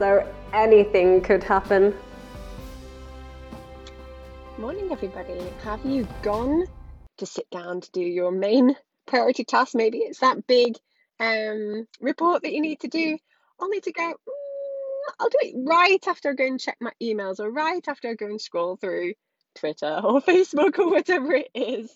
so anything could happen. Morning, everybody. Have you gone to sit down to do your main priority task? Maybe it's that big um, report that you need to do, only to go, mm, I'll do it right after I go and check my emails or right after I go and scroll through Twitter or Facebook or whatever it is.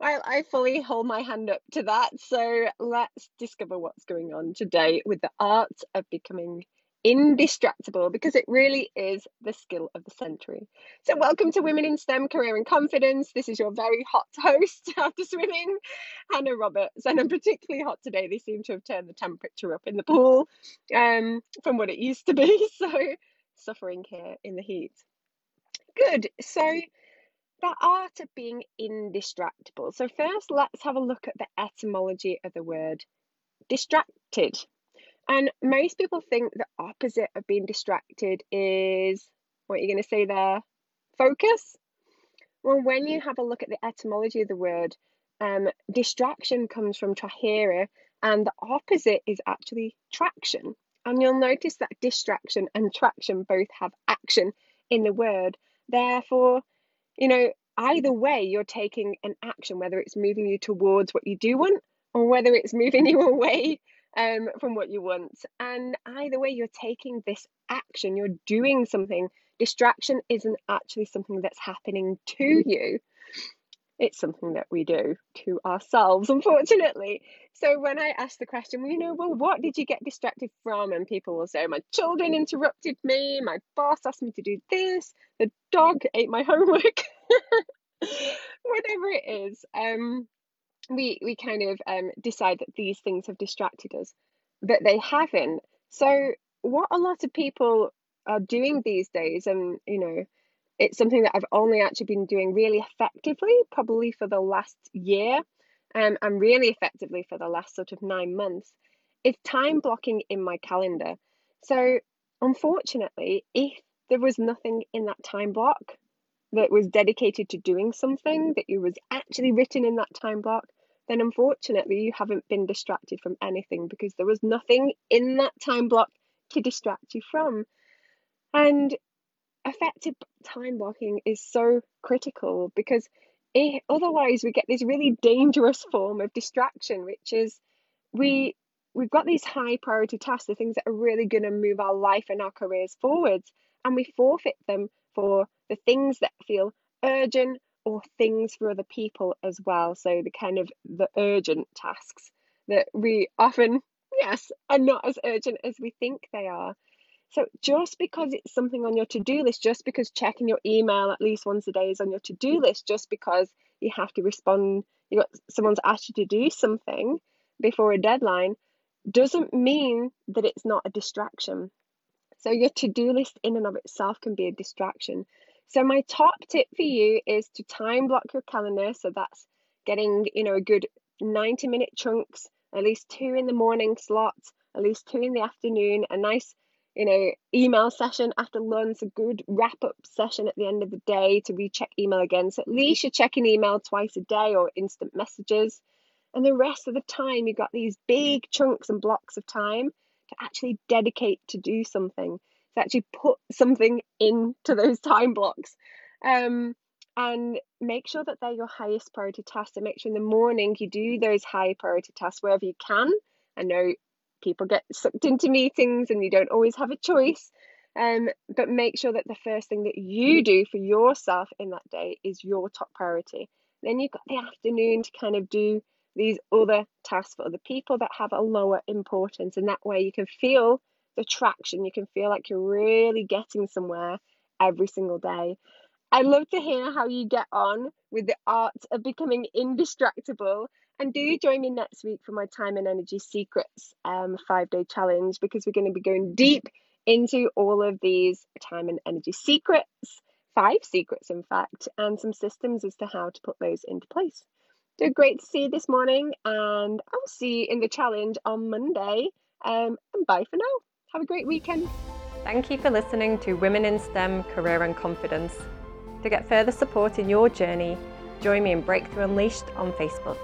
Well, I fully hold my hand up to that. So let's discover what's going on today with the art of becoming indistractable because it really is the skill of the century. So, welcome to Women in STEM Career and Confidence. This is your very hot host after swimming, Hannah Roberts. And I'm particularly hot today. They seem to have turned the temperature up in the pool um, from what it used to be. So, suffering here in the heat. Good. So, the art of being indistractable. So, first, let's have a look at the etymology of the word distracted. And most people think the opposite of being distracted is what are you're going to say there focus. Well, when you have a look at the etymology of the word, um, distraction comes from trahere, and the opposite is actually traction. And you'll notice that distraction and traction both have action in the word. Therefore, you know, either way, you're taking an action, whether it's moving you towards what you do want or whether it's moving you away um, from what you want. And either way, you're taking this action, you're doing something. Distraction isn't actually something that's happening to you. It's something that we do to ourselves, unfortunately. So when I ask the question, well, you know, well, what did you get distracted from? And people will say, my children interrupted me, my boss asked me to do this, the dog ate my homework, whatever it is. Um, we we kind of um, decide that these things have distracted us, but they haven't. So what a lot of people are doing these days, and you know, it's something that I've only actually been doing really effectively, probably for the last year, um, and really effectively for the last sort of nine months, is time blocking in my calendar. So unfortunately, if there was nothing in that time block that was dedicated to doing something that you was actually written in that time block, then unfortunately you haven't been distracted from anything because there was nothing in that time block to distract you from. And effective time blocking is so critical because it, otherwise we get this really dangerous form of distraction, which is we we've got these high priority tasks, the things that are really going to move our life and our careers forwards, and we forfeit them for the things that feel urgent or things for other people as well. So the kind of the urgent tasks that we often, yes, are not as urgent as we think they are. So just because it's something on your to-do list, just because checking your email at least once a day is on your to-do list, just because you have to respond, you got someone's asked you to do something before a deadline, doesn't mean that it's not a distraction. So your to-do list in and of itself can be a distraction. So my top tip for you is to time block your calendar. So that's getting, you know, a good 90 minute chunks, at least two in the morning slots, at least two in the afternoon, a nice, you know, email session after lunch, a good wrap up session at the end of the day to recheck email again. So at least you're checking email twice a day or instant messages. And the rest of the time, you've got these big chunks and blocks of time to actually dedicate to do something to actually put something into those time blocks. Um, and make sure that they're your highest priority tasks and make sure in the morning you do those high priority tasks wherever you can. I know people get sucked into meetings and you don't always have a choice. Um, but make sure that the first thing that you do for yourself in that day is your top priority. Then you've got the afternoon to kind of do these other tasks for other people that have a lower importance, and that way you can feel the traction. You can feel like you're really getting somewhere every single day. I'd love to hear how you get on with the art of becoming indistractable. And do join me next week for my time and energy secrets um, five day challenge because we're going to be going deep into all of these time and energy secrets, five secrets, in fact, and some systems as to how to put those into place. So great to see you this morning, and I'll see you in the challenge on Monday. Um, and bye for now. Have a great weekend. Thank you for listening to Women in STEM Career and Confidence. To get further support in your journey, join me in Breakthrough Unleashed on Facebook.